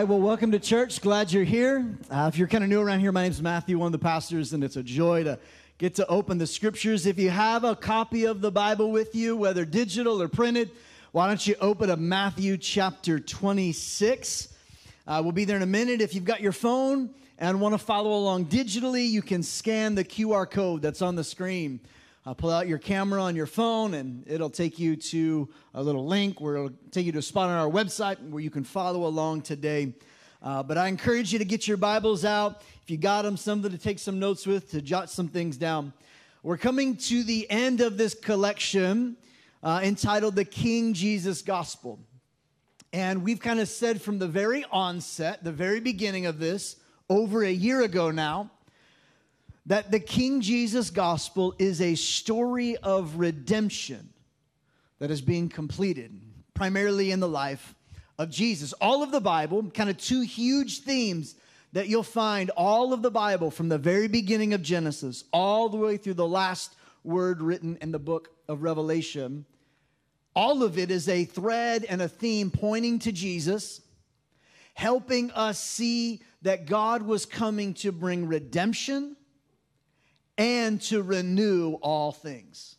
right, well, welcome to church. Glad you're here. Uh, if you're kind of new around here, my name's Matthew, one of the pastors, and it's a joy to get to open the scriptures. If you have a copy of the Bible with you, whether digital or printed, why don't you open up Matthew chapter 26? Uh, we'll be there in a minute. If you've got your phone and want to follow along digitally, you can scan the QR code that's on the screen. Uh, pull out your camera on your phone, and it'll take you to a little link where it'll take you to a spot on our website where you can follow along today. Uh, but I encourage you to get your Bibles out. If you got them, something to take some notes with, to jot some things down. We're coming to the end of this collection uh, entitled The King Jesus Gospel. And we've kind of said from the very onset, the very beginning of this, over a year ago now, that the King Jesus gospel is a story of redemption that is being completed, primarily in the life of Jesus. All of the Bible, kind of two huge themes that you'll find all of the Bible from the very beginning of Genesis all the way through the last word written in the book of Revelation. All of it is a thread and a theme pointing to Jesus, helping us see that God was coming to bring redemption and to renew all things.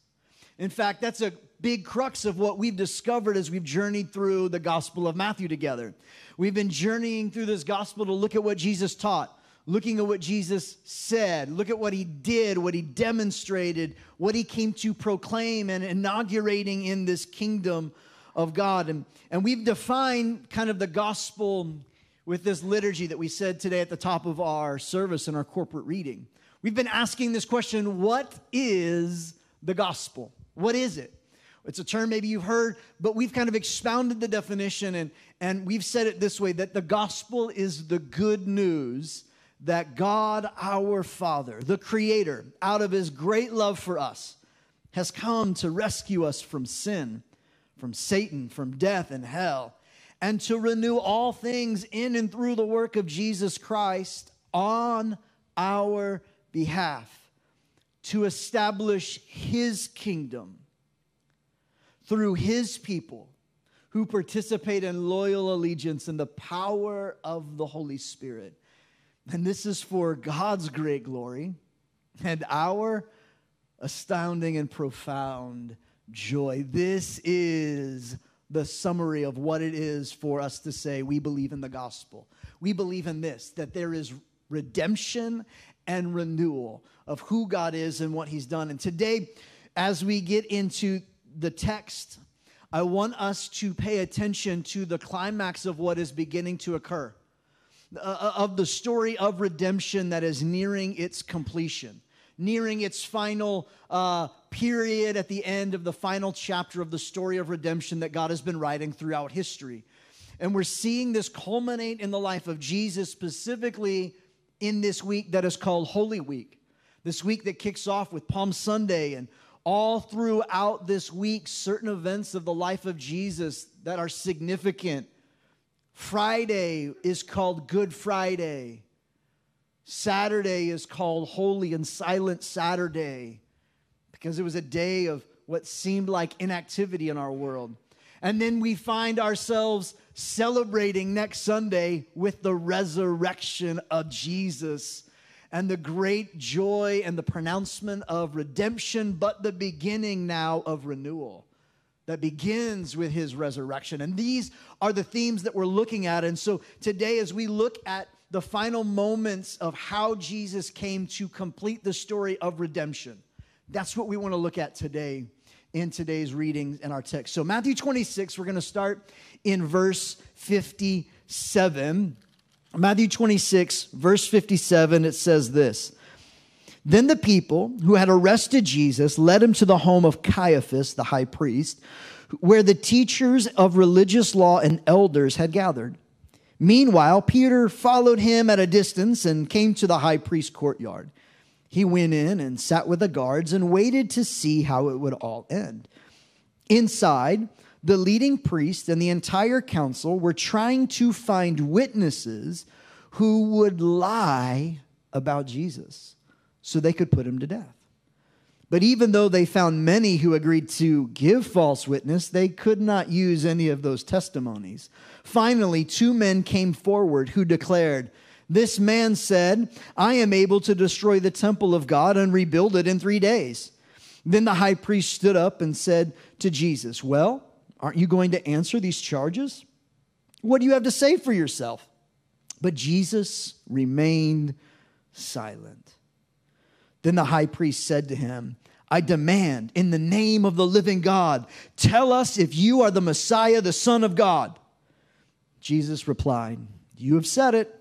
In fact, that's a big crux of what we've discovered as we've journeyed through the Gospel of Matthew together. We've been journeying through this Gospel to look at what Jesus taught, looking at what Jesus said, look at what he did, what he demonstrated, what he came to proclaim and inaugurating in this kingdom of God. And, and we've defined kind of the gospel with this liturgy that we said today at the top of our service in our corporate reading. We've been asking this question what is the gospel? What is it? It's a term maybe you've heard, but we've kind of expounded the definition and, and we've said it this way that the gospel is the good news that God, our Father, the Creator, out of His great love for us, has come to rescue us from sin, from Satan, from death and hell, and to renew all things in and through the work of Jesus Christ on our behalf to establish his kingdom through his people who participate in loyal allegiance in the power of the Holy Spirit. And this is for God's great glory and our astounding and profound joy. This is the summary of what it is for us to say we believe in the gospel. We believe in this that there is redemption and renewal of who God is and what He's done. And today, as we get into the text, I want us to pay attention to the climax of what is beginning to occur, uh, uh, of the story of redemption that is nearing its completion, nearing its final uh, period at the end of the final chapter of the story of redemption that God has been writing throughout history. And we're seeing this culminate in the life of Jesus, specifically in this week that is called Holy Week. This week that kicks off with Palm Sunday and all throughout this week, certain events of the life of Jesus that are significant. Friday is called Good Friday. Saturday is called Holy and Silent Saturday because it was a day of what seemed like inactivity in our world. And then we find ourselves celebrating next Sunday with the resurrection of Jesus and the great joy and the pronouncement of redemption, but the beginning now of renewal that begins with his resurrection. And these are the themes that we're looking at. And so today, as we look at the final moments of how Jesus came to complete the story of redemption, that's what we want to look at today in today's readings in our text. So, Matthew 26, we're going to start in verse 57. Matthew 26, verse 57, it says this Then the people who had arrested Jesus led him to the home of Caiaphas, the high priest, where the teachers of religious law and elders had gathered. Meanwhile, Peter followed him at a distance and came to the high priest's courtyard. He went in and sat with the guards and waited to see how it would all end. Inside, the leading priest and the entire council were trying to find witnesses who would lie about Jesus so they could put him to death. But even though they found many who agreed to give false witness, they could not use any of those testimonies. Finally, two men came forward who declared, This man said, I am able to destroy the temple of God and rebuild it in three days. Then the high priest stood up and said to Jesus, Well, aren't you going to answer these charges? What do you have to say for yourself? But Jesus remained silent. Then the high priest said to him, I demand in the name of the living God, tell us if you are the Messiah, the Son of God. Jesus replied, You have said it.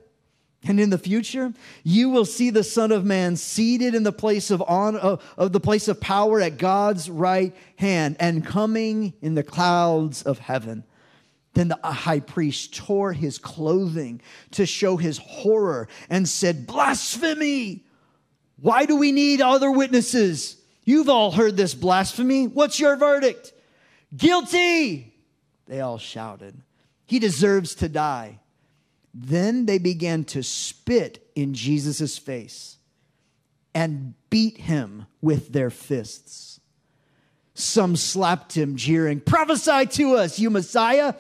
And in the future, you will see the Son of Man seated in the place of honor, of, of the place of power at God's right hand and coming in the clouds of heaven. Then the uh, high priest tore his clothing to show his horror and said, Blasphemy! Why do we need other witnesses? You've all heard this blasphemy. What's your verdict? Guilty! They all shouted. He deserves to die. Then they began to spit in Jesus' face and beat him with their fists. Some slapped him, jeering, Prophesy to us, you Messiah.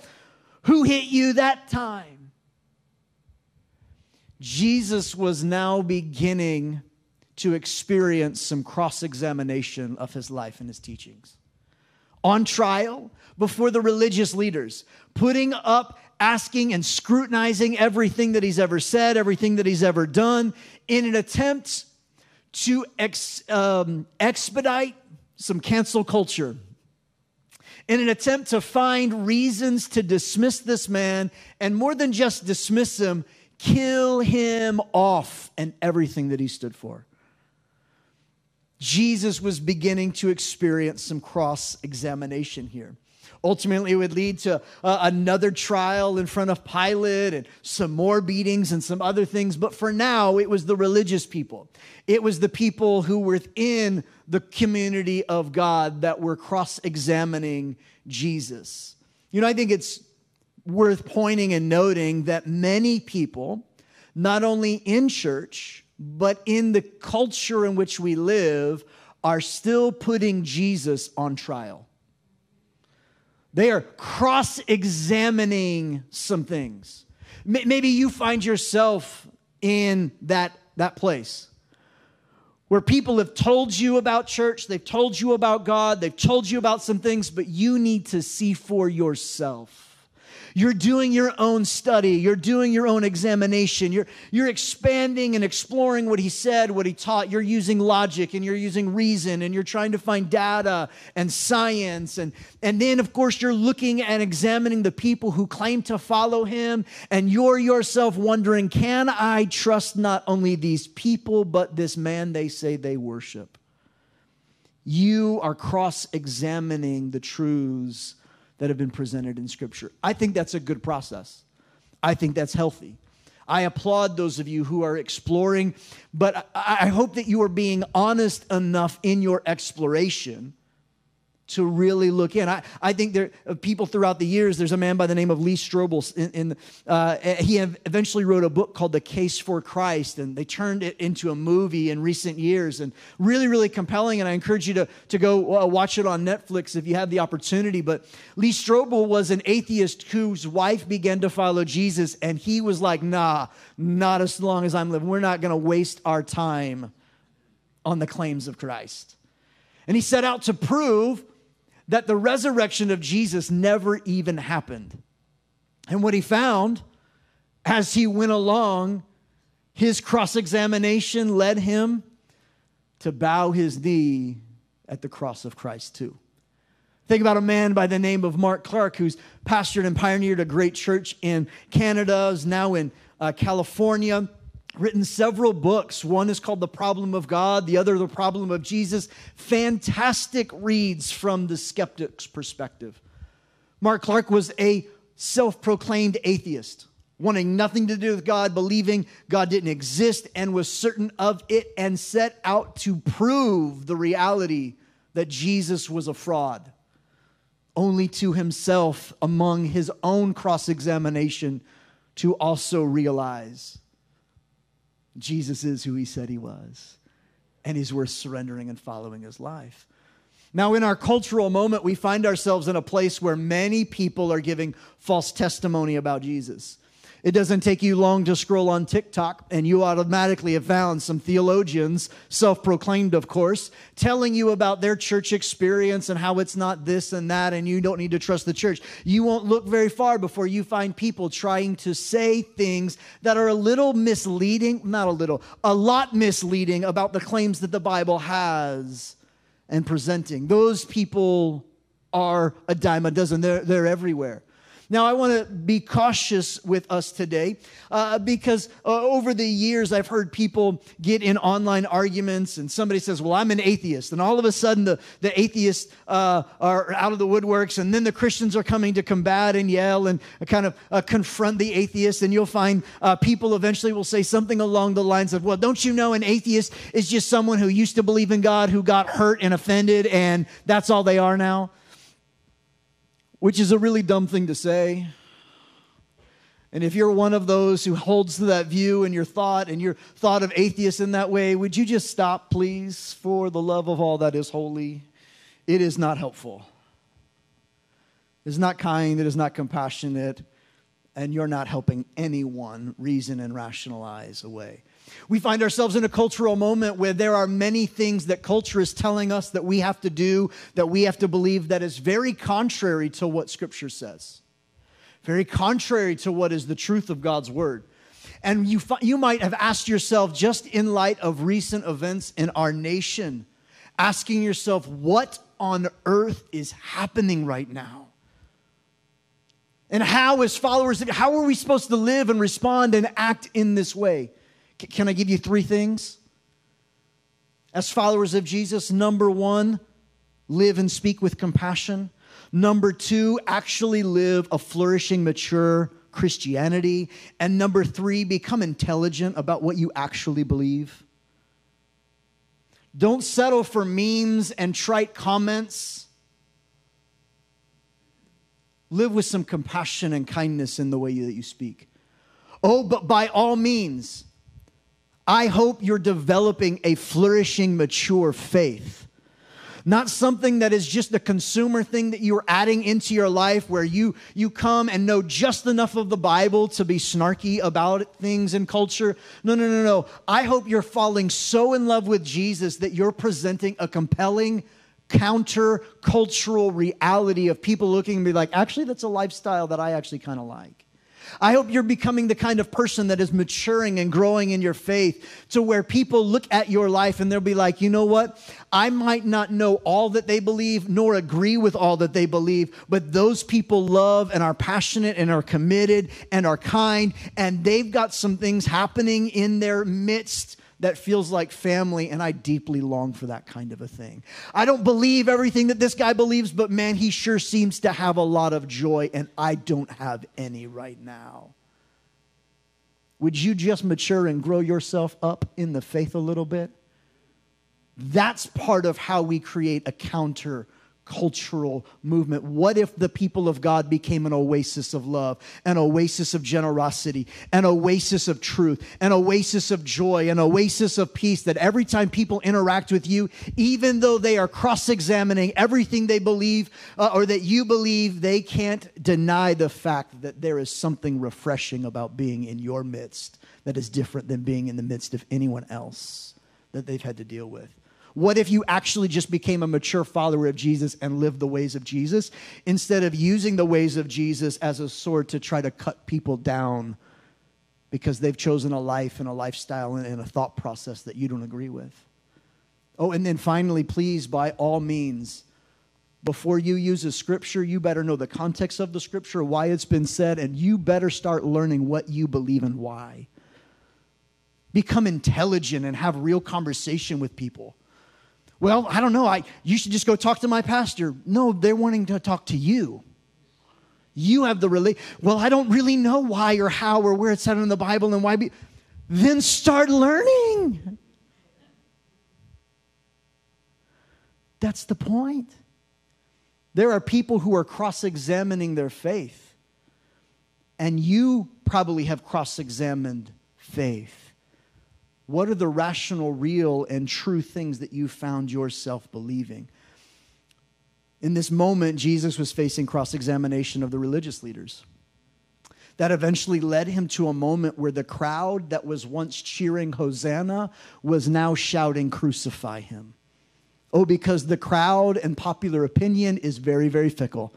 Who hit you that time? Jesus was now beginning to experience some cross examination of his life and his teachings. On trial before the religious leaders, putting up, asking, and scrutinizing everything that he's ever said, everything that he's ever done, in an attempt to ex, um, expedite some cancel culture. In an attempt to find reasons to dismiss this man, and more than just dismiss him, kill him off and everything that he stood for. Jesus was beginning to experience some cross examination here. Ultimately, it would lead to uh, another trial in front of Pilate and some more beatings and some other things. But for now, it was the religious people. It was the people who were within the community of God that were cross examining Jesus. You know, I think it's worth pointing and noting that many people, not only in church, but in the culture in which we live, are still putting Jesus on trial. They are cross examining some things. Maybe you find yourself in that, that place where people have told you about church, they've told you about God, they've told you about some things, but you need to see for yourself. You're doing your own study. You're doing your own examination. You're, you're expanding and exploring what he said, what he taught. You're using logic and you're using reason and you're trying to find data and science. And, and then, of course, you're looking and examining the people who claim to follow him. And you're yourself wondering, can I trust not only these people, but this man they say they worship? You are cross examining the truths that have been presented in Scripture. I think that's a good process. I think that's healthy. I applaud those of you who are exploring, but I hope that you are being honest enough in your exploration to really look in. I, I think there are people throughout the years. There's a man by the name of Lee Strobel. In, in uh, he eventually wrote a book called The Case for Christ, and they turned it into a movie in recent years, and really, really compelling. And I encourage you to to go uh, watch it on Netflix if you have the opportunity. But Lee Strobel was an atheist whose wife began to follow Jesus, and he was like, "Nah, not as long as I'm living. We're not going to waste our time on the claims of Christ." And he set out to prove that the resurrection of Jesus never even happened. And what he found as he went along, his cross examination led him to bow his knee at the cross of Christ, too. Think about a man by the name of Mark Clark, who's pastored and pioneered a great church in Canada, is now in uh, California written several books. One is called The Problem of God, the other, The Problem of Jesus. Fantastic reads from the skeptic's perspective. Mark Clark was a self proclaimed atheist, wanting nothing to do with God, believing God didn't exist, and was certain of it, and set out to prove the reality that Jesus was a fraud. Only to himself, among his own cross examination, to also realize Jesus is who he said he was. and he's worth surrendering and following his life. Now, in our cultural moment, we find ourselves in a place where many people are giving false testimony about Jesus. It doesn't take you long to scroll on TikTok, and you automatically have found some theologians, self proclaimed, of course, telling you about their church experience and how it's not this and that, and you don't need to trust the church. You won't look very far before you find people trying to say things that are a little misleading, not a little, a lot misleading about the claims that the Bible has and presenting. Those people are a dime a dozen, they're, they're everywhere. Now, I want to be cautious with us today uh, because uh, over the years I've heard people get in online arguments, and somebody says, Well, I'm an atheist. And all of a sudden, the, the atheists uh, are out of the woodworks, and then the Christians are coming to combat and yell and kind of uh, confront the atheist. And you'll find uh, people eventually will say something along the lines of, Well, don't you know an atheist is just someone who used to believe in God, who got hurt and offended, and that's all they are now? Which is a really dumb thing to say. And if you're one of those who holds to that view and your thought and your thought of atheists in that way, would you just stop, please, for the love of all that is holy? It is not helpful. It is not kind, it is not compassionate, and you're not helping anyone reason and rationalize away. We find ourselves in a cultural moment where there are many things that culture is telling us that we have to do, that we have to believe, that is very contrary to what Scripture says, very contrary to what is the truth of God's Word. And you, you might have asked yourself, just in light of recent events in our nation, asking yourself, what on earth is happening right now? And how, as followers, how are we supposed to live and respond and act in this way? Can I give you three things? As followers of Jesus, number one, live and speak with compassion. Number two, actually live a flourishing, mature Christianity. And number three, become intelligent about what you actually believe. Don't settle for memes and trite comments. Live with some compassion and kindness in the way that you speak. Oh, but by all means, I hope you're developing a flourishing, mature faith. Not something that is just a consumer thing that you're adding into your life where you, you come and know just enough of the Bible to be snarky about things and culture. No, no, no, no. I hope you're falling so in love with Jesus that you're presenting a compelling, counter cultural reality of people looking and be like, actually, that's a lifestyle that I actually kind of like. I hope you're becoming the kind of person that is maturing and growing in your faith to where people look at your life and they'll be like, you know what? I might not know all that they believe nor agree with all that they believe, but those people love and are passionate and are committed and are kind, and they've got some things happening in their midst that feels like family, and I deeply long for that kind of a thing. I don't believe everything that this guy believes, but man, he sure seems to have a lot of joy, and I don't have any right now. Would you just mature and grow yourself up in the faith a little bit? That's part of how we create a counter cultural movement? What if the people of God became an oasis of love, an oasis of generosity, an oasis of truth, an oasis of joy, an oasis of peace that every time people interact with you, even though they are cross examining everything they believe uh, or that you believe, they can't deny the fact that there is something refreshing about being in your midst that is different than being in the midst of anyone else that they've had to deal with. What if you actually just became a mature follower of Jesus and lived the ways of Jesus instead of using the ways of Jesus as a sword to try to cut people down because they've chosen a life and a lifestyle and a thought process that you don't agree with? Oh, and then finally, please, by all means, before you use a scripture, you better know the context of the scripture, why it's been said, and you better start learning what you believe and why. Become intelligent and have real conversation with people. Well, I don't know. I, you should just go talk to my pastor. No, they're wanting to talk to you. You have the relate. Well, I don't really know why or how or where it's said in the Bible and why. Be- then start learning. That's the point. There are people who are cross examining their faith, and you probably have cross examined faith. What are the rational, real, and true things that you found yourself believing? In this moment, Jesus was facing cross examination of the religious leaders. That eventually led him to a moment where the crowd that was once cheering Hosanna was now shouting, Crucify him. Oh, because the crowd and popular opinion is very, very fickle.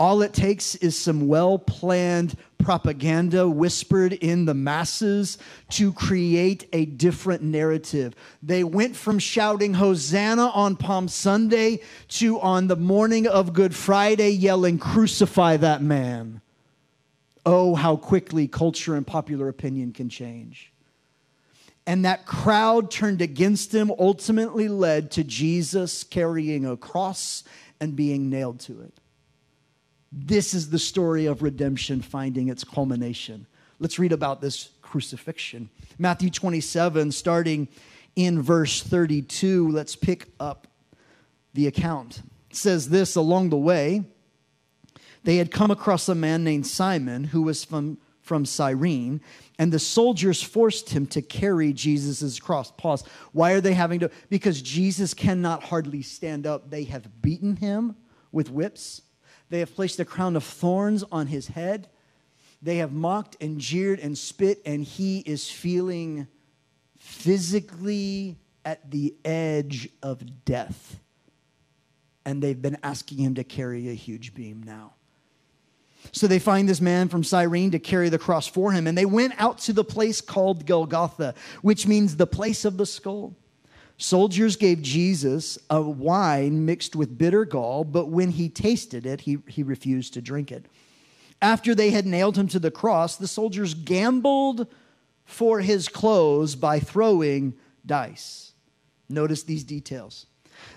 All it takes is some well planned propaganda whispered in the masses to create a different narrative. They went from shouting Hosanna on Palm Sunday to on the morning of Good Friday yelling, Crucify that man. Oh, how quickly culture and popular opinion can change. And that crowd turned against him ultimately led to Jesus carrying a cross and being nailed to it. This is the story of redemption finding its culmination. Let's read about this crucifixion. Matthew 27, starting in verse 32, let's pick up the account. It says this along the way, they had come across a man named Simon who was from, from Cyrene, and the soldiers forced him to carry Jesus' cross. Pause. Why are they having to? Because Jesus cannot hardly stand up. They have beaten him with whips they have placed a crown of thorns on his head. They have mocked and jeered and spit, and he is feeling physically at the edge of death. And they've been asking him to carry a huge beam now. So they find this man from Cyrene to carry the cross for him. And they went out to the place called Golgotha, which means the place of the skull. Soldiers gave Jesus a wine mixed with bitter gall, but when he tasted it, he, he refused to drink it. After they had nailed him to the cross, the soldiers gambled for his clothes by throwing dice. Notice these details.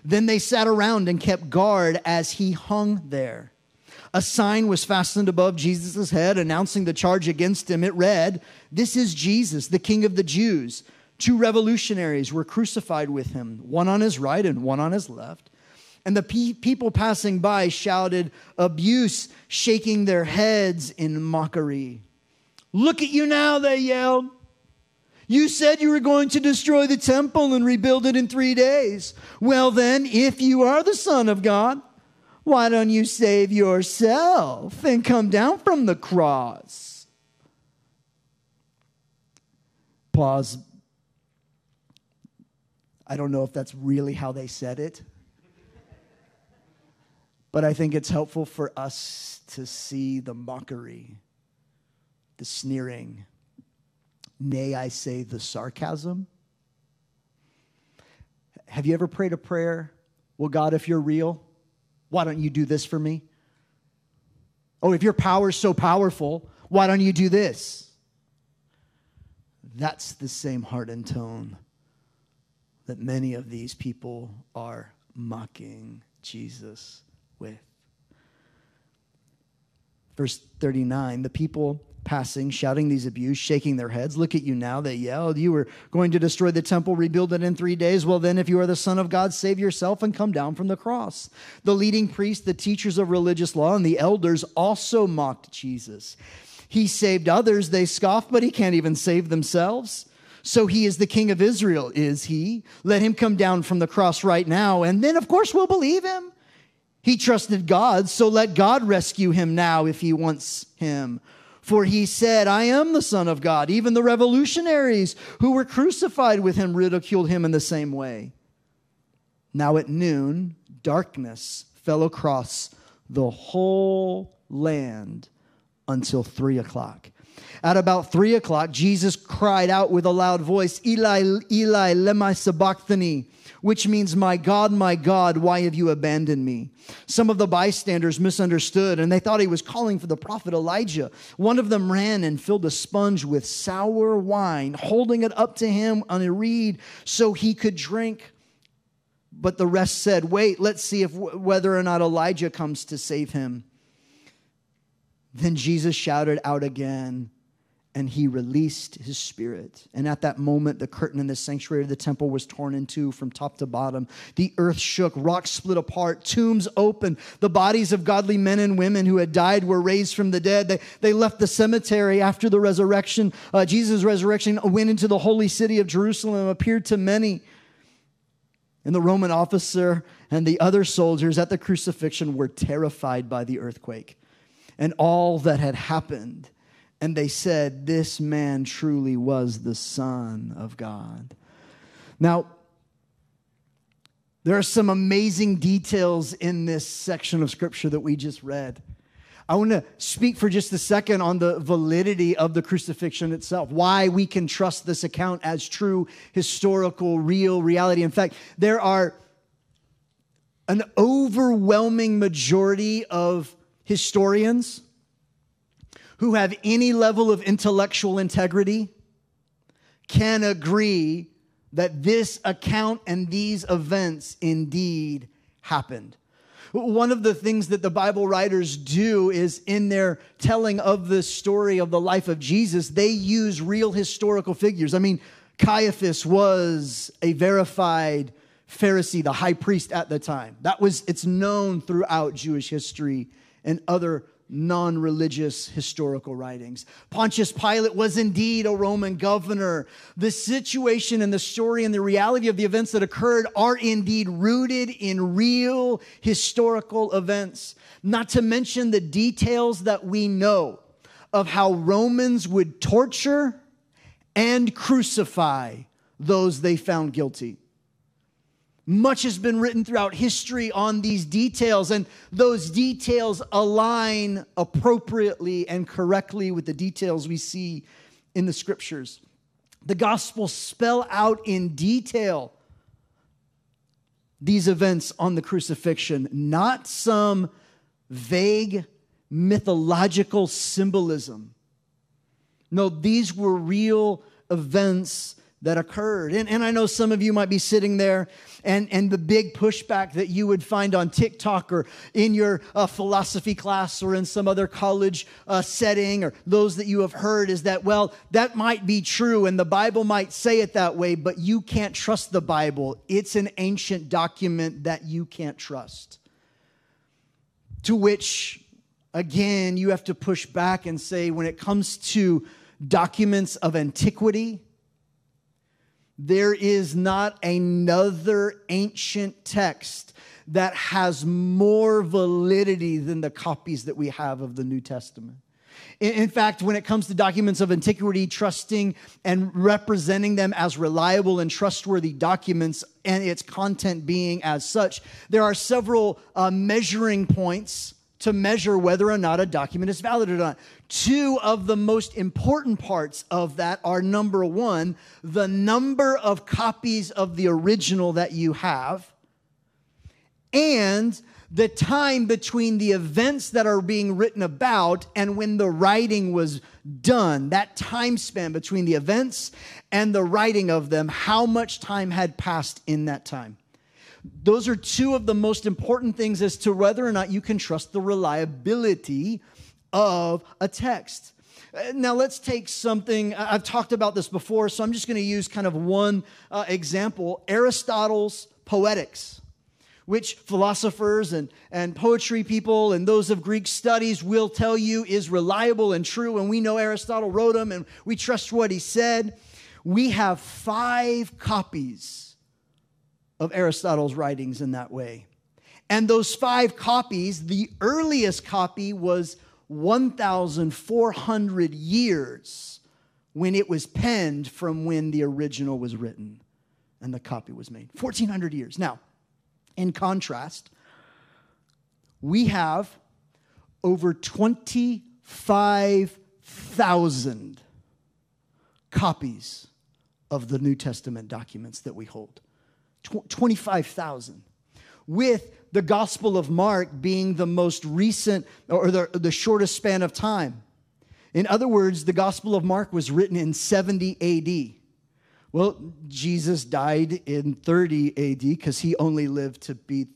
Then they sat around and kept guard as he hung there. A sign was fastened above Jesus' head announcing the charge against him. It read, This is Jesus, the King of the Jews. Two revolutionaries were crucified with him, one on his right and one on his left. And the pe- people passing by shouted abuse, shaking their heads in mockery. Look at you now, they yelled. You said you were going to destroy the temple and rebuild it in three days. Well, then, if you are the Son of God, why don't you save yourself and come down from the cross? Pause I don't know if that's really how they said it. But I think it's helpful for us to see the mockery, the sneering, nay, I say the sarcasm. Have you ever prayed a prayer? Well, God, if you're real, why don't you do this for me? Oh, if your power is so powerful, why don't you do this? That's the same heart and tone that many of these people are mocking Jesus with. Verse 39 the people passing, shouting these abuse, shaking their heads. Look at you now, they yelled. You were going to destroy the temple, rebuild it in three days. Well, then, if you are the Son of God, save yourself and come down from the cross. The leading priests, the teachers of religious law, and the elders also mocked Jesus. He saved others, they scoffed, but he can't even save themselves. So he is the king of Israel, is he? Let him come down from the cross right now, and then, of course, we'll believe him. He trusted God, so let God rescue him now if he wants him. For he said, I am the Son of God. Even the revolutionaries who were crucified with him ridiculed him in the same way. Now at noon, darkness fell across the whole land until three o'clock. At about three o'clock, Jesus cried out with a loud voice, Eli, Eli, lema sabachthani, which means, My God, my God, why have you abandoned me? Some of the bystanders misunderstood and they thought he was calling for the prophet Elijah. One of them ran and filled a sponge with sour wine, holding it up to him on a reed so he could drink. But the rest said, Wait, let's see if whether or not Elijah comes to save him. Then Jesus shouted out again, and he released his spirit. And at that moment, the curtain in the sanctuary of the temple was torn in two from top to bottom. The earth shook, rocks split apart, tombs opened. The bodies of godly men and women who had died were raised from the dead. They, they left the cemetery after the resurrection. Uh, Jesus' resurrection went into the holy city of Jerusalem, appeared to many. And the Roman officer and the other soldiers at the crucifixion were terrified by the earthquake and all that had happened and they said, This man truly was the Son of God. Now, there are some amazing details in this section of scripture that we just read. I want to speak for just a second on the validity of the crucifixion itself, why we can trust this account as true, historical, real reality. In fact, there are an overwhelming majority of historians who have any level of intellectual integrity can agree that this account and these events indeed happened. One of the things that the Bible writers do is in their telling of the story of the life of Jesus, they use real historical figures. I mean, Caiaphas was a verified Pharisee, the high priest at the time. That was it's known throughout Jewish history and other non religious historical writings. Pontius Pilate was indeed a Roman governor. The situation and the story and the reality of the events that occurred are indeed rooted in real historical events, not to mention the details that we know of how Romans would torture and crucify those they found guilty. Much has been written throughout history on these details, and those details align appropriately and correctly with the details we see in the scriptures. The Gospels spell out in detail these events on the crucifixion, not some vague mythological symbolism. No, these were real events that occurred. And, and I know some of you might be sitting there, and, and the big pushback that you would find on TikTok or in your uh, philosophy class or in some other college uh, setting or those that you have heard is that, well, that might be true and the Bible might say it that way, but you can't trust the Bible. It's an ancient document that you can't trust. To which, again, you have to push back and say, when it comes to documents of antiquity, there is not another ancient text that has more validity than the copies that we have of the New Testament. In fact, when it comes to documents of antiquity, trusting and representing them as reliable and trustworthy documents and its content being as such, there are several uh, measuring points to measure whether or not a document is valid or not. Two of the most important parts of that are number one, the number of copies of the original that you have, and the time between the events that are being written about and when the writing was done, that time span between the events and the writing of them, how much time had passed in that time. Those are two of the most important things as to whether or not you can trust the reliability of a text. Uh, now, let's take something. I've talked about this before, so I'm just going to use kind of one uh, example Aristotle's Poetics, which philosophers and, and poetry people and those of Greek studies will tell you is reliable and true. And we know Aristotle wrote them and we trust what he said. We have five copies of Aristotle's writings in that way. And those five copies, the earliest copy was 1,400 years when it was penned from when the original was written and the copy was made. 1,400 years. Now, in contrast, we have over 25,000 copies of the New Testament documents that we hold. 25,000. With the Gospel of Mark being the most recent or the, the shortest span of time. In other words, the Gospel of Mark was written in 70 AD. Well, Jesus died in 30 AD because he only lived to be,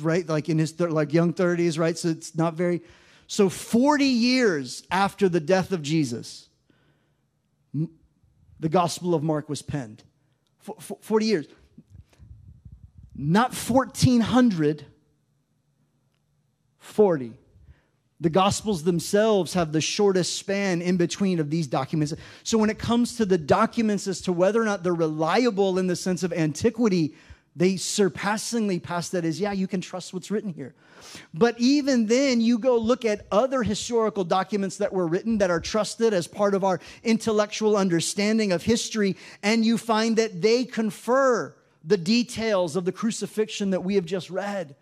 right, like in his like young 30s, right? So it's not very. So 40 years after the death of Jesus, the Gospel of Mark was penned. 40 years. Not 1400, 40. The Gospels themselves have the shortest span in between of these documents. So when it comes to the documents as to whether or not they're reliable in the sense of antiquity, they surpassingly pass that as, yeah, you can trust what's written here. But even then, you go look at other historical documents that were written that are trusted as part of our intellectual understanding of history, and you find that they confer the details of the crucifixion that we have just read.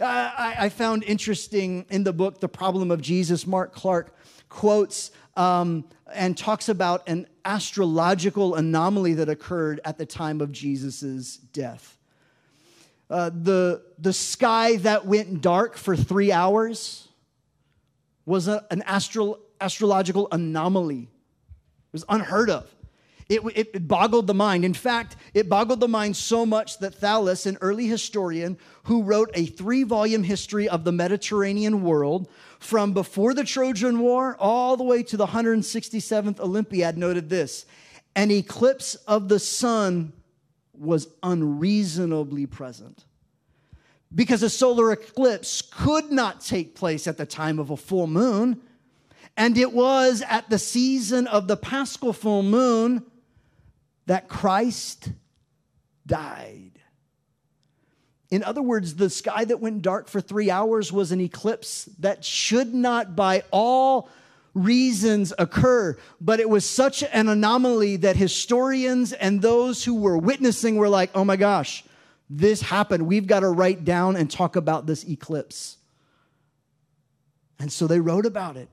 I, I found interesting in the book, The Problem of Jesus, Mark Clark quotes um, and talks about an astrological anomaly that occurred at the time of Jesus' death. Uh, the, the sky that went dark for three hours was a, an astro, astrological anomaly. It was unheard of. It, it, boggled the mind. In fact, it boggled the mind so much that Thales, an early historian who wrote a three volume history of the Mediterranean world from before the Trojan War all the way to the 167th Olympiad, noted this an eclipse of the sun was unreasonably present. Because a solar eclipse could not take place at the time of a full moon. And it was at the season of the paschal full moon that Christ died. In other words, the sky that went dark for three hours was an eclipse that should not, by all reasons, occur. But it was such an anomaly that historians and those who were witnessing were like, oh my gosh, this happened. We've got to write down and talk about this eclipse. And so they wrote about it.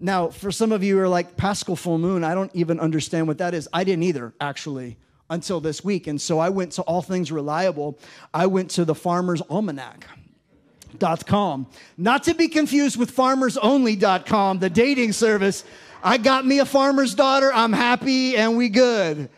Now, for some of you who are like Paschal full moon, I don't even understand what that is. I didn't either, actually, until this week. And so I went to All Things Reliable. I went to the Farmer's Almanac. Dot com. Not to be confused with farmersonly.com, the dating service. I got me a farmer's daughter. I'm happy and we good.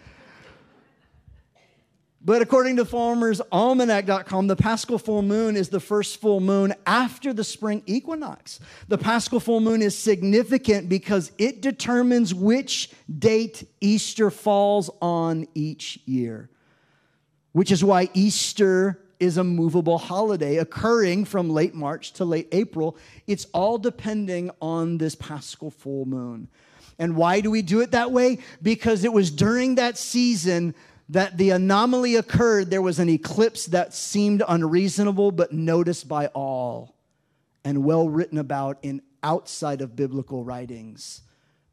But according to farmersalmanac.com, the Paschal full moon is the first full moon after the spring equinox. The Paschal full moon is significant because it determines which date Easter falls on each year, which is why Easter is a movable holiday occurring from late March to late April. It's all depending on this Paschal full moon. And why do we do it that way? Because it was during that season that the anomaly occurred, there was an eclipse that seemed unreasonable but noticed by all and well written about in outside of biblical writings,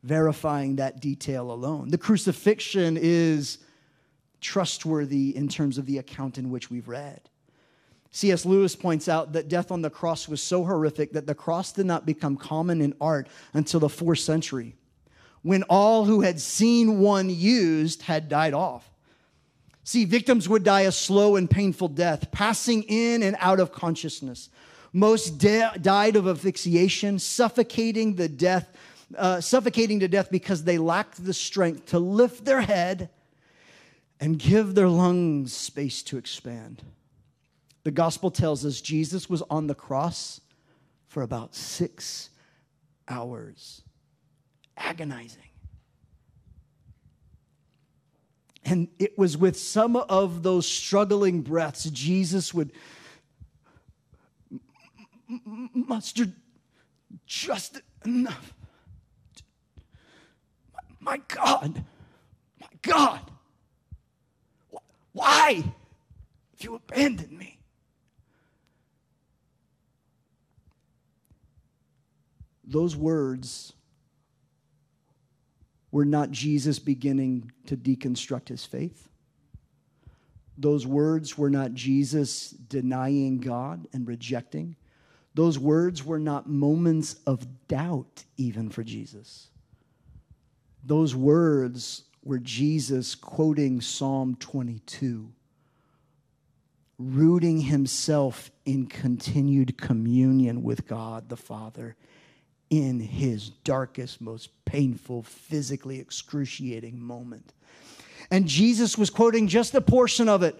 verifying that detail alone. The crucifixion is trustworthy in terms of the account in which we've read. C.S. Lewis points out that death on the cross was so horrific that the cross did not become common in art until the fourth century, when all who had seen one used had died off. See, victims would die a slow and painful death, passing in and out of consciousness. Most de- died of asphyxiation, suffocating the death, uh, suffocating to death because they lacked the strength to lift their head and give their lungs space to expand. The gospel tells us Jesus was on the cross for about six hours, agonizing. And it was with some of those struggling breaths, Jesus would muster just enough. My God, my God, why have you abandoned me? Those words were not Jesus beginning to deconstruct his faith. Those words were not Jesus denying God and rejecting. Those words were not moments of doubt, even for Jesus. Those words were Jesus quoting Psalm 22, rooting himself in continued communion with God the Father in his darkest, most painful, physically excruciating moment. And Jesus was quoting just a portion of it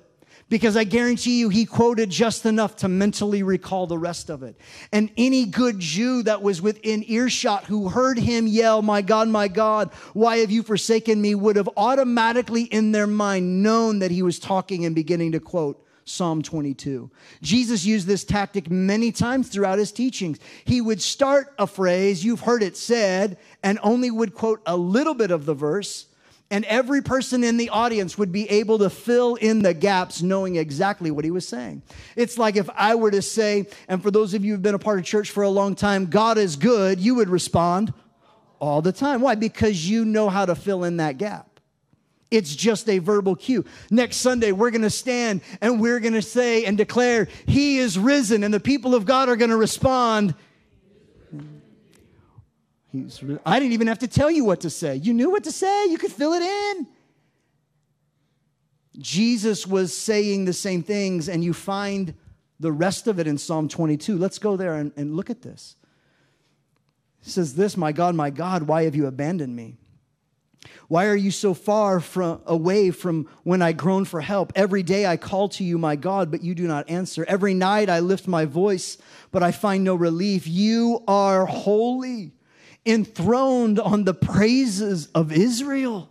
because I guarantee you he quoted just enough to mentally recall the rest of it. And any good Jew that was within earshot who heard him yell, My God, my God, why have you forsaken me, would have automatically in their mind known that he was talking and beginning to quote Psalm 22. Jesus used this tactic many times throughout his teachings. He would start a phrase, you've heard it said, and only would quote a little bit of the verse and every person in the audience would be able to fill in the gaps knowing exactly what he was saying. It's like if I were to say, and for those of you who've been a part of church for a long time, God is good, you would respond all the time. Why? Because you know how to fill in that gap. It's just a verbal cue. Next Sunday, we're going to stand and we're going to say and declare, He is risen. And the people of God are going to respond, He's, I didn't even have to tell you what to say. You knew what to say, you could fill it in. Jesus was saying the same things, and you find the rest of it in Psalm 22. Let's go there and, and look at this. It says, This, my God, my God, why have you abandoned me? Why are you so far from, away from when I groan for help? Every day I call to you, my God, but you do not answer. Every night I lift my voice, but I find no relief. You are holy enthroned on the praises of Israel.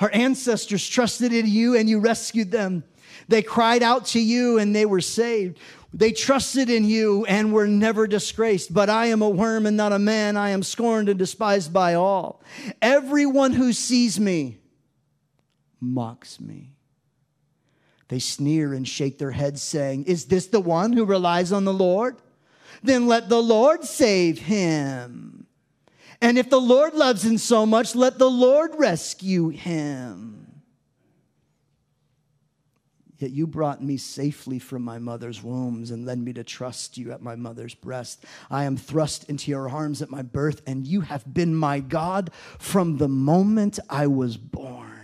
Our ancestors trusted in you and you rescued them. They cried out to you and they were saved. They trusted in you and were never disgraced. But I am a worm and not a man. I am scorned and despised by all. Everyone who sees me mocks me. They sneer and shake their heads, saying, Is this the one who relies on the Lord? Then let the Lord save him. And if the Lord loves him so much, let the Lord rescue him. Yet you brought me safely from my mother's wombs and led me to trust you at my mother's breast. I am thrust into your arms at my birth, and you have been my God from the moment I was born.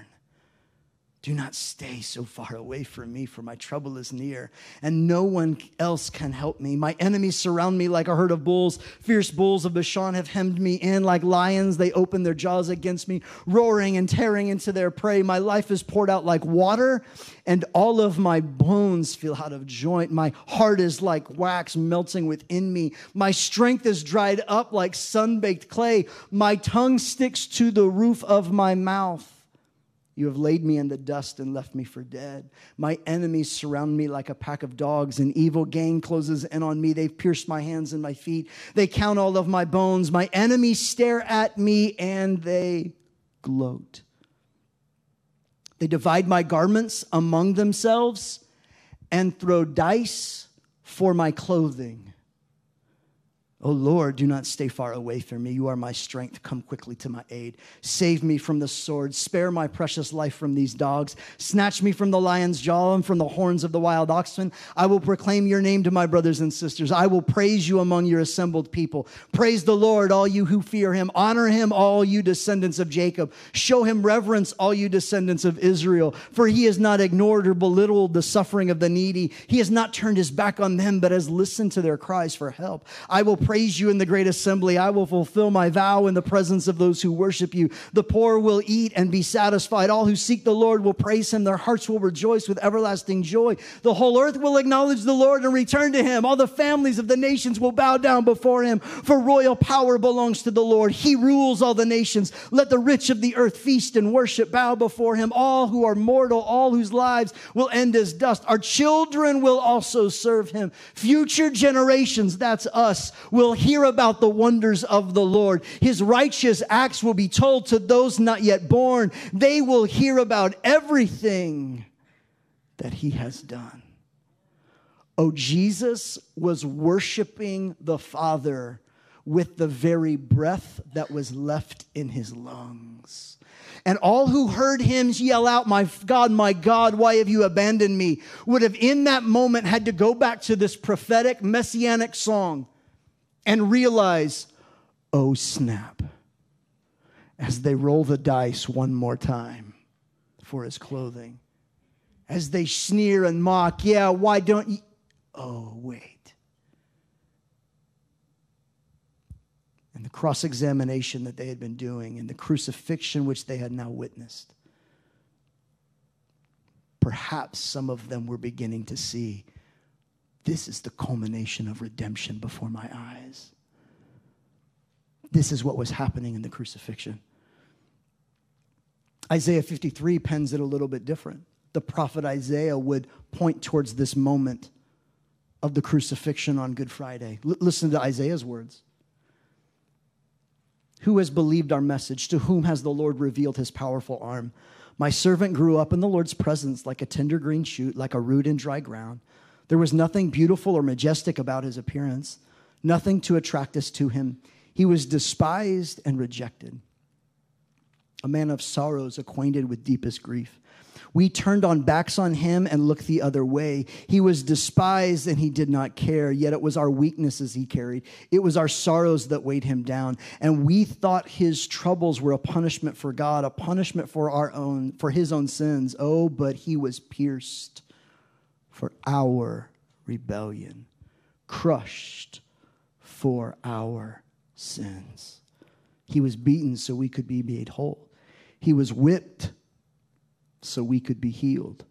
Do not stay so far away from me, for my trouble is near, and no one else can help me. My enemies surround me like a herd of bulls. Fierce bulls of Bashan have hemmed me in like lions. They open their jaws against me, roaring and tearing into their prey. My life is poured out like water, and all of my bones feel out of joint. My heart is like wax melting within me. My strength is dried up like sun baked clay. My tongue sticks to the roof of my mouth. You have laid me in the dust and left me for dead. My enemies surround me like a pack of dogs. An evil gang closes in on me. They've pierced my hands and my feet. They count all of my bones. My enemies stare at me and they gloat. They divide my garments among themselves and throw dice for my clothing. O Lord, do not stay far away from me. You are my strength. Come quickly to my aid. Save me from the sword. Spare my precious life from these dogs. Snatch me from the lion's jaw and from the horns of the wild oxen. I will proclaim your name to my brothers and sisters. I will praise you among your assembled people. Praise the Lord, all you who fear him. Honor him, all you descendants of Jacob. Show him reverence, all you descendants of Israel. For he has not ignored or belittled the suffering of the needy. He has not turned his back on them, but has listened to their cries for help. I will praise praise you in the great assembly. I will fulfill my vow in the presence of those who worship you. The poor will eat and be satisfied. All who seek the Lord will praise him. Their hearts will rejoice with everlasting joy. The whole earth will acknowledge the Lord and return to him. All the families of the nations will bow down before him, for royal power belongs to the Lord. He rules all the nations. Let the rich of the earth feast and worship, bow before him. All who are mortal, all whose lives will end as dust. Our children will also serve him. Future generations, that's us, will will hear about the wonders of the Lord. His righteous acts will be told to those not yet born. They will hear about everything that he has done. Oh, Jesus was worshiping the Father with the very breath that was left in his lungs. And all who heard him yell out, My God, my God, why have you abandoned me? would have in that moment had to go back to this prophetic messianic song and realize, oh snap, as they roll the dice one more time for his clothing. As they sneer and mock, yeah, why don't you? Oh, wait. And the cross examination that they had been doing and the crucifixion which they had now witnessed perhaps some of them were beginning to see this is the culmination of redemption before my eyes. This is what was happening in the crucifixion. Isaiah 53 pens it a little bit different. The prophet Isaiah would point towards this moment of the crucifixion on Good Friday. L- listen to Isaiah's words. Who has believed our message? To whom has the Lord revealed his powerful arm? My servant grew up in the Lord's presence like a tender green shoot, like a root in dry ground. There was nothing beautiful or majestic about his appearance, nothing to attract us to him. He was despised and rejected, a man of sorrows, acquainted with deepest grief. We turned our backs on him and looked the other way. He was despised and he did not care, yet it was our weaknesses he carried. It was our sorrows that weighed him down. And we thought his troubles were a punishment for God, a punishment for our own, for his own sins. Oh, but he was pierced for our rebellion, crushed for our sins. He was beaten so we could be made whole. He was whipped so we could be healed.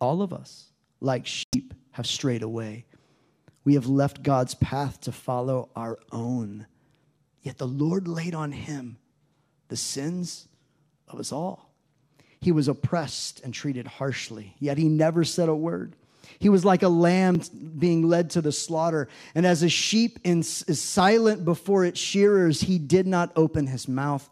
All of us, like sheep, have strayed away. We have left God's path to follow our own. Yet the Lord laid on him the sins of us all. He was oppressed and treated harshly, yet he never said a word. He was like a lamb being led to the slaughter. And as a sheep is silent before its shearers, he did not open his mouth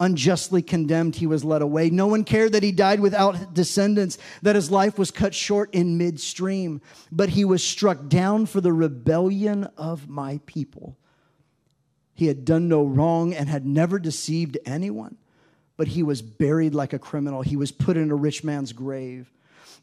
unjustly condemned, he was led away. No one cared that he died without descendants, that his life was cut short in midstream, but he was struck down for the rebellion of my people. He had done no wrong and had never deceived anyone, but he was buried like a criminal. He was put in a rich man's grave.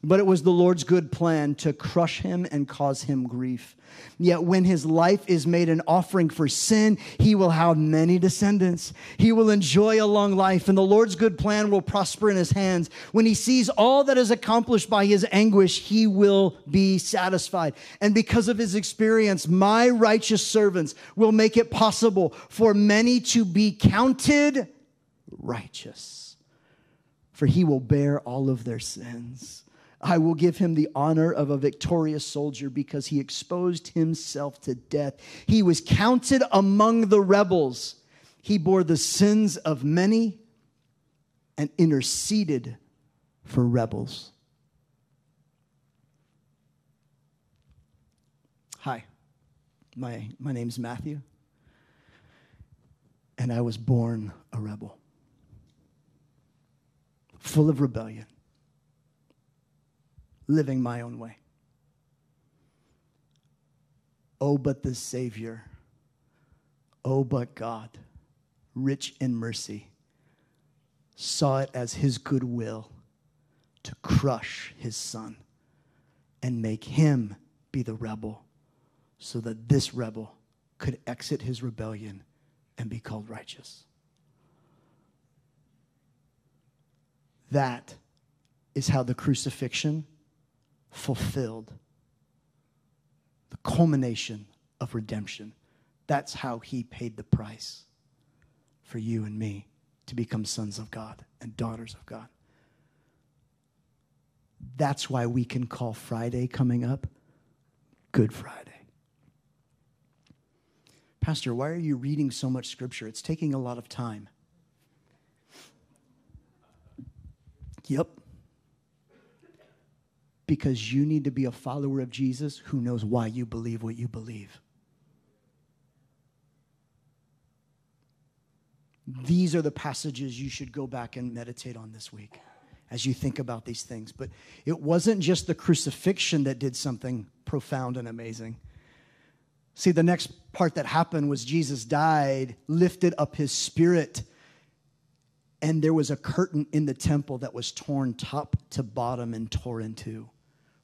But it was the Lord's good plan to crush him and cause him grief. Yet when his life is made an offering for sin, he will have many descendants. He will enjoy a long life, and the Lord's good plan will prosper in his hands. When he sees all that is accomplished by his anguish, he will be satisfied. And because of his experience, my righteous servants will make it possible for many to be counted righteous, for he will bear all of their sins. I will give him the honor of a victorious soldier because he exposed himself to death. He was counted among the rebels. He bore the sins of many and interceded for rebels. Hi, my, my name's Matthew, and I was born a rebel, full of rebellion living my own way. Oh, but the Savior, oh, but God, rich in mercy, saw it as his goodwill to crush his son and make him be the rebel so that this rebel could exit his rebellion and be called righteous. That is how the crucifixion fulfilled. The culmination of redemption. That's how he paid the price for you and me to become sons of God and daughters of God. That's why we can call Friday coming up Good Friday. Pastor, why are you reading so much scripture? It's taking a lot of time. Yep because you need to be a follower of Jesus who knows why you believe what you believe. These are the passages you should go back and meditate on this week as you think about these things. But it wasn't just the crucifixion that did something profound and amazing. See, the next part that happened was Jesus died, lifted up his spirit and there was a curtain in the temple that was torn top to bottom and tore in two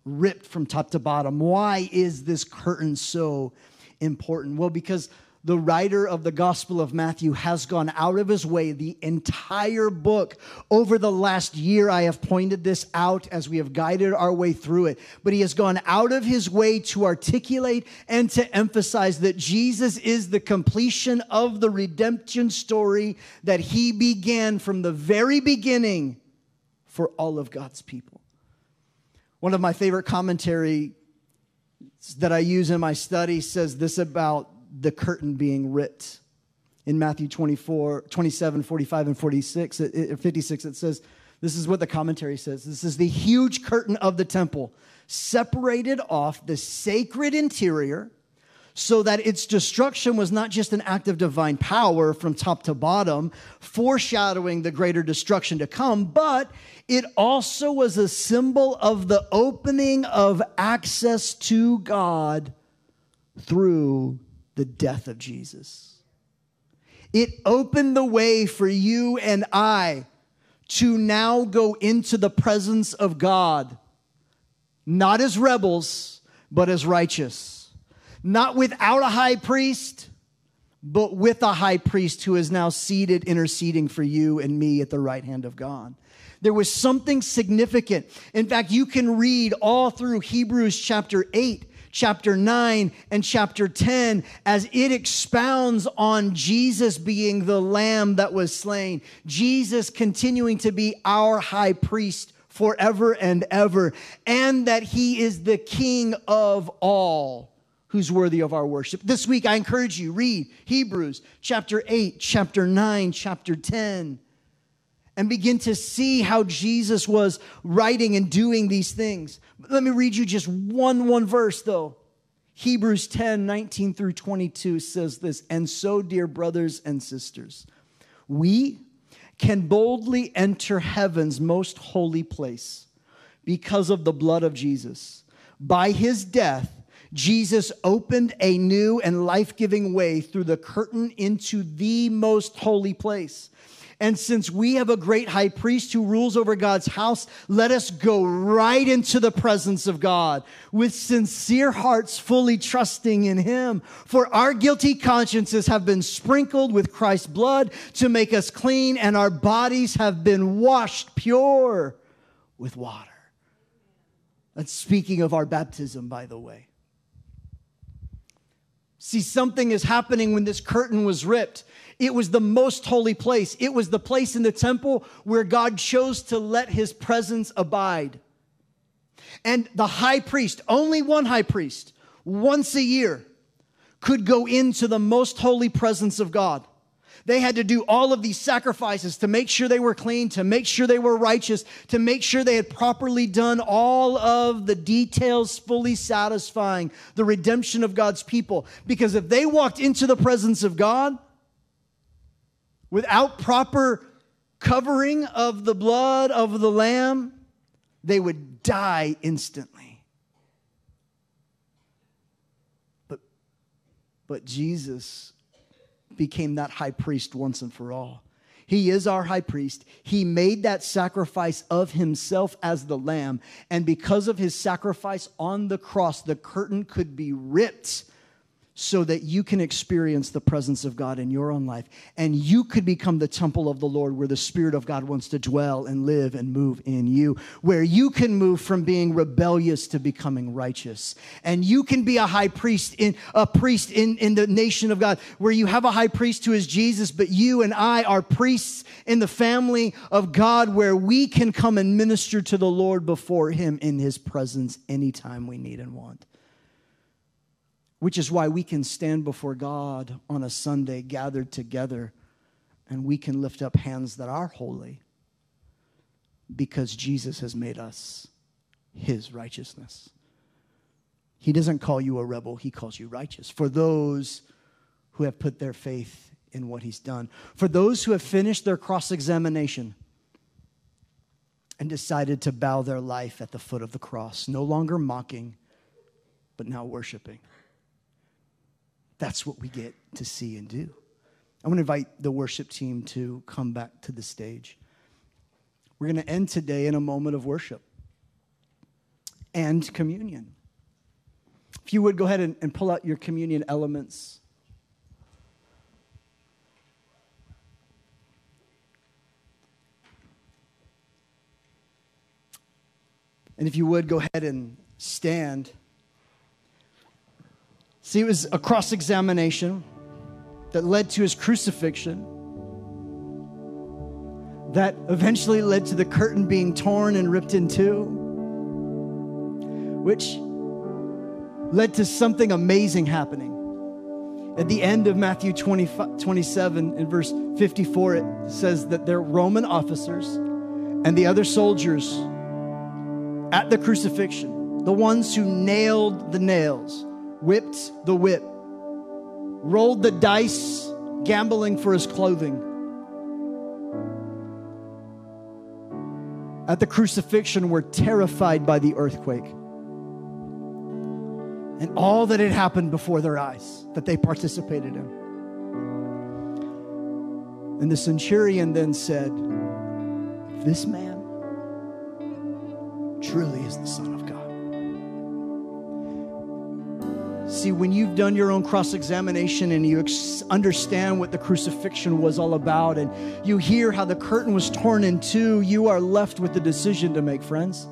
ripped from top to bottom. Why is this curtain so important? Well, because the writer of the Gospel of Matthew has gone out of his way the entire book. Over the last year, I have pointed this out as we have guided our way through it. But he has gone out of his way to articulate and to emphasize that Jesus is the completion of the redemption story that he began from the very beginning for all of God's people. One of my favorite commentary that I use in my study says this about the curtain being ripped. In Matthew 24, 27, 45, and 46, 56, it says, this is what the commentary says. This is the huge curtain of the temple, separated off the sacred interior so that its destruction was not just an act of divine power from top to bottom, foreshadowing the greater destruction to come, but it also was a symbol of the opening of access to God through the death of Jesus. It opened the way for you and I to now go into the presence of God, not as rebels, but as righteous. Not without a high priest, but with a high priest who is now seated, interceding for you and me at the right hand of God. There was something significant. In fact, you can read all through Hebrews chapter 8 chapter 9 and chapter 10 as it expounds on Jesus being the lamb that was slain, Jesus continuing to be our high priest forever and ever, and that he is the king of all who's worthy of our worship. This week, I encourage you, read Hebrews chapter 8, chapter 9, chapter 10 and begin to see how Jesus was writing and doing these things. Let me read you just one one verse though. Hebrews 10, 19 through 22 says this, and so, dear brothers and sisters, we can boldly enter heaven's most holy place because of the blood of Jesus. By his death, Jesus opened a new and life giving way through the curtain into the most holy place and since we have a great high priest who rules over God's house, let us go right into the presence of God with sincere hearts, fully trusting in Him. For our guilty consciences have been sprinkled with Christ's blood to make us clean, and our bodies have been washed pure with water. That's speaking of our baptism, by the way. See, something is happening when this curtain was ripped. It was the most holy place. It was the place in the temple where God chose to let his presence abide. And the high priest, only one high priest, once a year, could go into the most holy presence of God. They had to do all of these sacrifices to make sure they were clean, to make sure they were righteous, to make sure they had properly done all of the details fully satisfying the redemption of God's people. Because if they walked into the presence of God without proper covering of the blood of the Lamb, they would die instantly. But, but Jesus became that high priest once and for all. He is our high priest. He made that sacrifice of himself as the lamb. And because of his sacrifice on the cross, the curtain could be ripped so that you can experience the presence of God in your own life. And you could become the temple of the Lord where the Spirit of God wants to dwell and live and move in you, where you can move from being rebellious to becoming righteous. And you can be a high priest in a priest in, in the nation of God, where you have a high priest who is Jesus, but you and I are priests in the family of God, where we can come and minister to the Lord before Him in His presence anytime we need and want which is why we can stand before God on a Sunday gathered together and we can lift up hands that are holy because Jesus has made us his righteousness. He doesn't call you a rebel, he calls you righteous. For those who have put their faith in what he's done, for those who have finished their cross examination and decided to bow their life at the foot of the cross, no longer mocking, but now worshiping. That's what we get to see and do. I want to invite the worship team to come back to the stage. We're going to end today in a moment of worship and communion. If you would go ahead and, and pull out your communion elements. And if you would go ahead and stand. See, it was a cross examination that led to his crucifixion, that eventually led to the curtain being torn and ripped in two. which led to something amazing happening. At the end of Matthew 20, 27, in verse 54, it says that they're Roman officers and the other soldiers at the crucifixion, the ones who nailed the nails, whipped the whip, rolled the dice, gambling for his clothing. At the crucifixion, were terrified by the earthquake and all that had happened before their eyes that they participated in. And the centurion then said, This man truly is the Son See, when you've done your own cross examination and you ex- understand what the crucifixion was all about, and you hear how the curtain was torn in two, you are left with the decision to make, friends.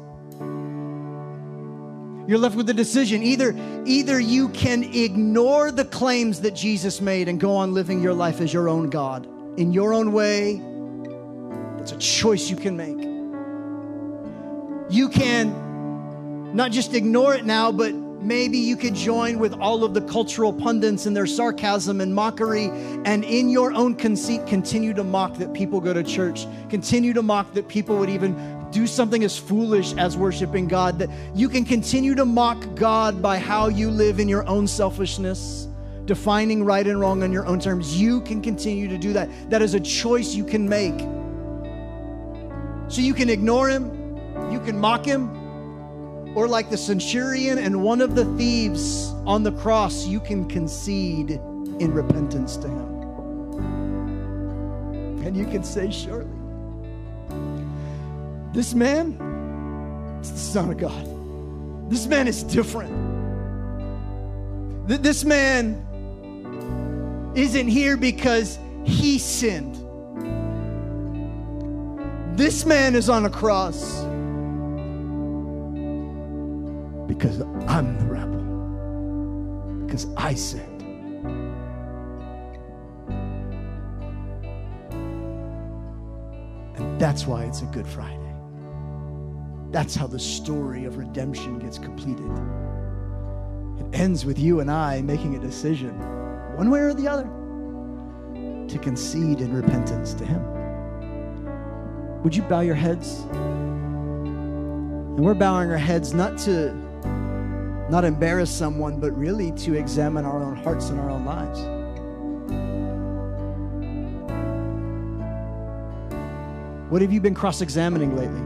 You're left with the decision. Either, either you can ignore the claims that Jesus made and go on living your life as your own God in your own way. It's a choice you can make. You can not just ignore it now, but maybe you could join with all of the cultural pundits and their sarcasm and mockery, and in your own conceit, continue to mock that people go to church, continue to mock that people would even do something as foolish as worshiping God, that you can continue to mock God by how you live in your own selfishness, defining right and wrong on your own terms. You can continue to do that. That is a choice you can make. So you can ignore him, you can mock him, or like the centurion and one of the thieves on the cross, you can concede in repentance to him. And you can say, Surely this man is the Son of God. This man is different. This man isn't here because he sinned. This man is on a cross because I'm the rebel, because I sinned. And that's why it's a Good Friday. That's how the story of redemption gets completed. It ends with you and I making a decision, one way or the other, to concede in repentance to Him. Would you bow your heads? And we're bowing our heads not to not embarrass someone, but really to examine our own hearts and our own lives. What have you been cross examining lately?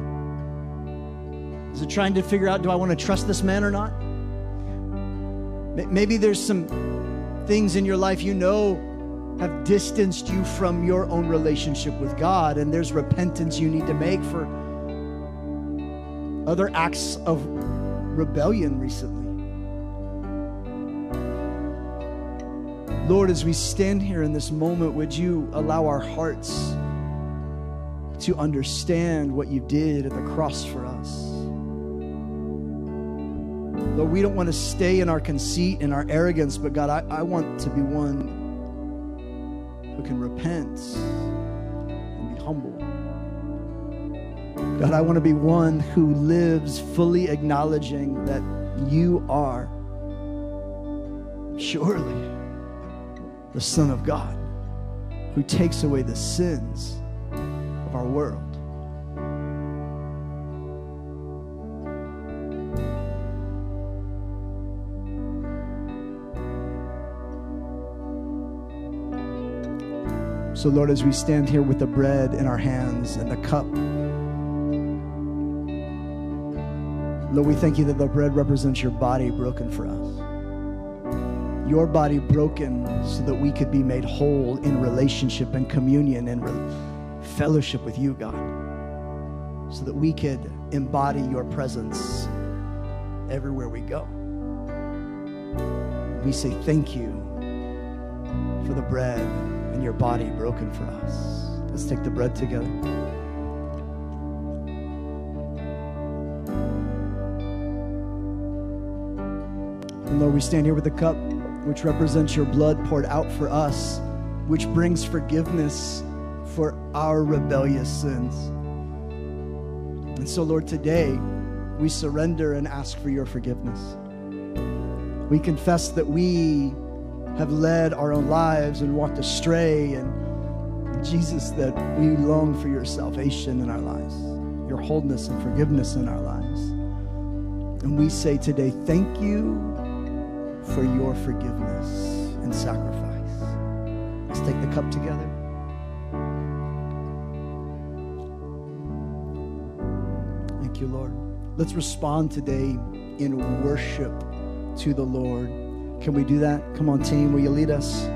Is it trying to figure out, do I want to trust this man or not? Maybe there's some things in your life you know have distanced you from your own relationship with God, and there's repentance you need to make for other acts of rebellion recently. Lord, as we stand here in this moment, would you allow our hearts to understand what you did at the cross for us? Lord, we don't want to stay in our conceit and our arrogance, but God, I, I want to be one who can repent and be humble. God, I want to be one who lives fully acknowledging that you are surely the Son of God who takes away the sins of our world. So, Lord, as we stand here with the bread in our hands and the cup, Lord, we thank you that the bread represents your body broken for us. Your body broken so that we could be made whole in relationship and communion and re- fellowship with you, God. So that we could embody your presence everywhere we go. We say thank you for the bread and your body broken for us. Let's take the bread together. And Lord, we stand here with the cup, which represents your blood poured out for us, which brings forgiveness for our rebellious sins. And so, Lord, today we surrender and ask for your forgiveness. We confess that we have led our own lives and walked astray, and Jesus, that we long for your salvation in our lives, your wholeness and forgiveness in our lives. And we say today, thank you for your forgiveness and sacrifice. Let's take the cup together. Thank you, Lord. Let's respond today in worship to the Lord. Can we do that? Come on, team, will you lead us?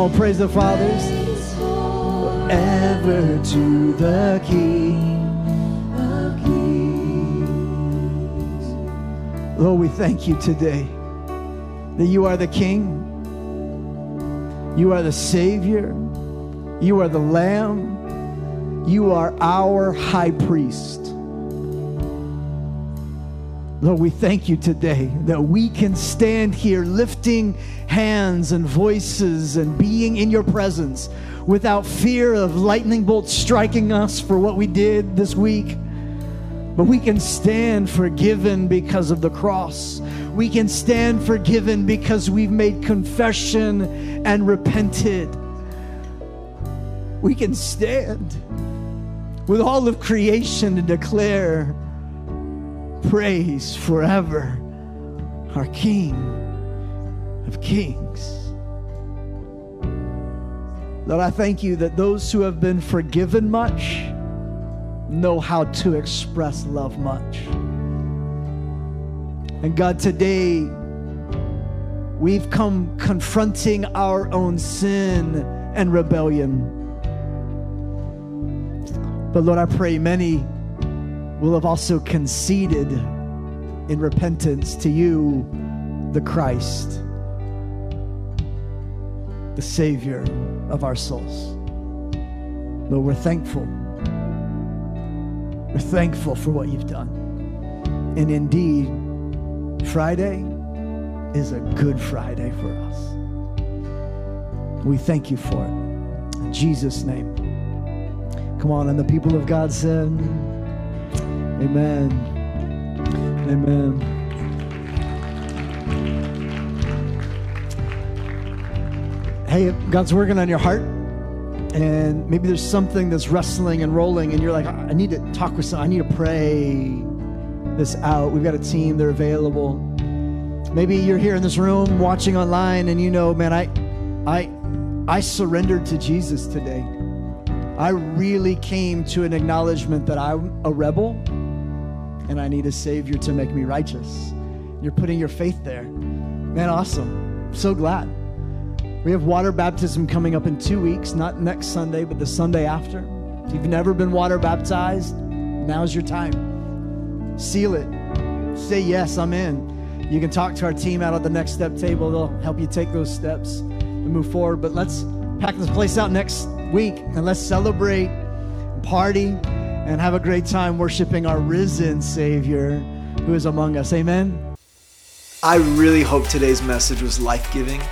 On, praise the fathers. Forever to the King of Kings. Lord, we thank you today that you are the King, you are the Savior, you are the Lamb, you are our High Priest. Lord, we thank you today that we can stand here lifting hands and voices and being in your presence without fear of lightning bolts striking us for what we did this week. But we can stand forgiven because of the cross. We can stand forgiven because we've made confession and repented. We can stand with all of creation to declare praise forever, our King of Kings. Lord, I thank you that those who have been forgiven much know how to express love much. And God, today we've come confronting our own sin and rebellion. But Lord, I pray many will have also conceded in repentance to you, the Christ, the Savior of our souls. Lord, we're thankful. We're thankful for what you've done. And indeed, Friday is a good Friday for us. We thank you for it. In Jesus' name. Come on, and the people of God said, Amen. Amen. Hey, God's working on your heart, and maybe there's something that's wrestling and rolling, and you're like, I need to talk with someone, I need to pray this out. We've got a team, they're available. Maybe you're here in this room watching online and you know, man, I I I surrendered to Jesus today. I really came to an acknowledgement that I'm a rebel and I need a Savior to make me righteous. You're putting your faith there. Man, awesome. So glad. We have water baptism coming up in two weeks, not next Sunday, but the Sunday after. If you've never been water baptized, now's your time. Seal it. Say, Yes, I'm in. You can talk to our team out at the next step table. They'll help you take those steps and move forward. But let's pack this place out next week and let's celebrate, party, and have a great time worshiping our risen Savior who is among us. Amen. I really hope today's message was life giving.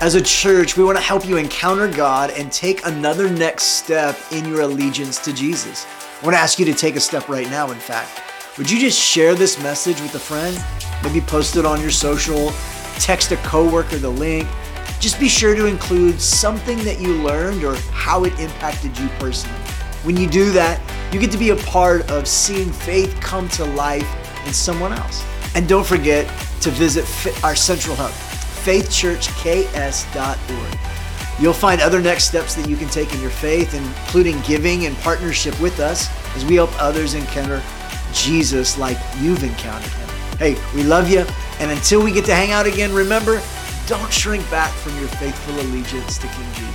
As a church, we want to help you encounter God and take another next step in your allegiance to Jesus. I want to ask you to take a step right now, in fact. Would you just share this message with a friend? Maybe post it on your social, text a coworker the link. Just be sure to include something that you learned or how it impacted you personally. When you do that, you get to be a part of seeing faith come to life in someone else. And don't forget to visit our central hub, faithchurchks.org. You'll find other next steps that you can take in your faith, including giving and partnership with us as we help others encounter Jesus like you've encountered him. Hey, we love you. And until we get to hang out again, remember, don't shrink back from your faithful allegiance to King Jesus.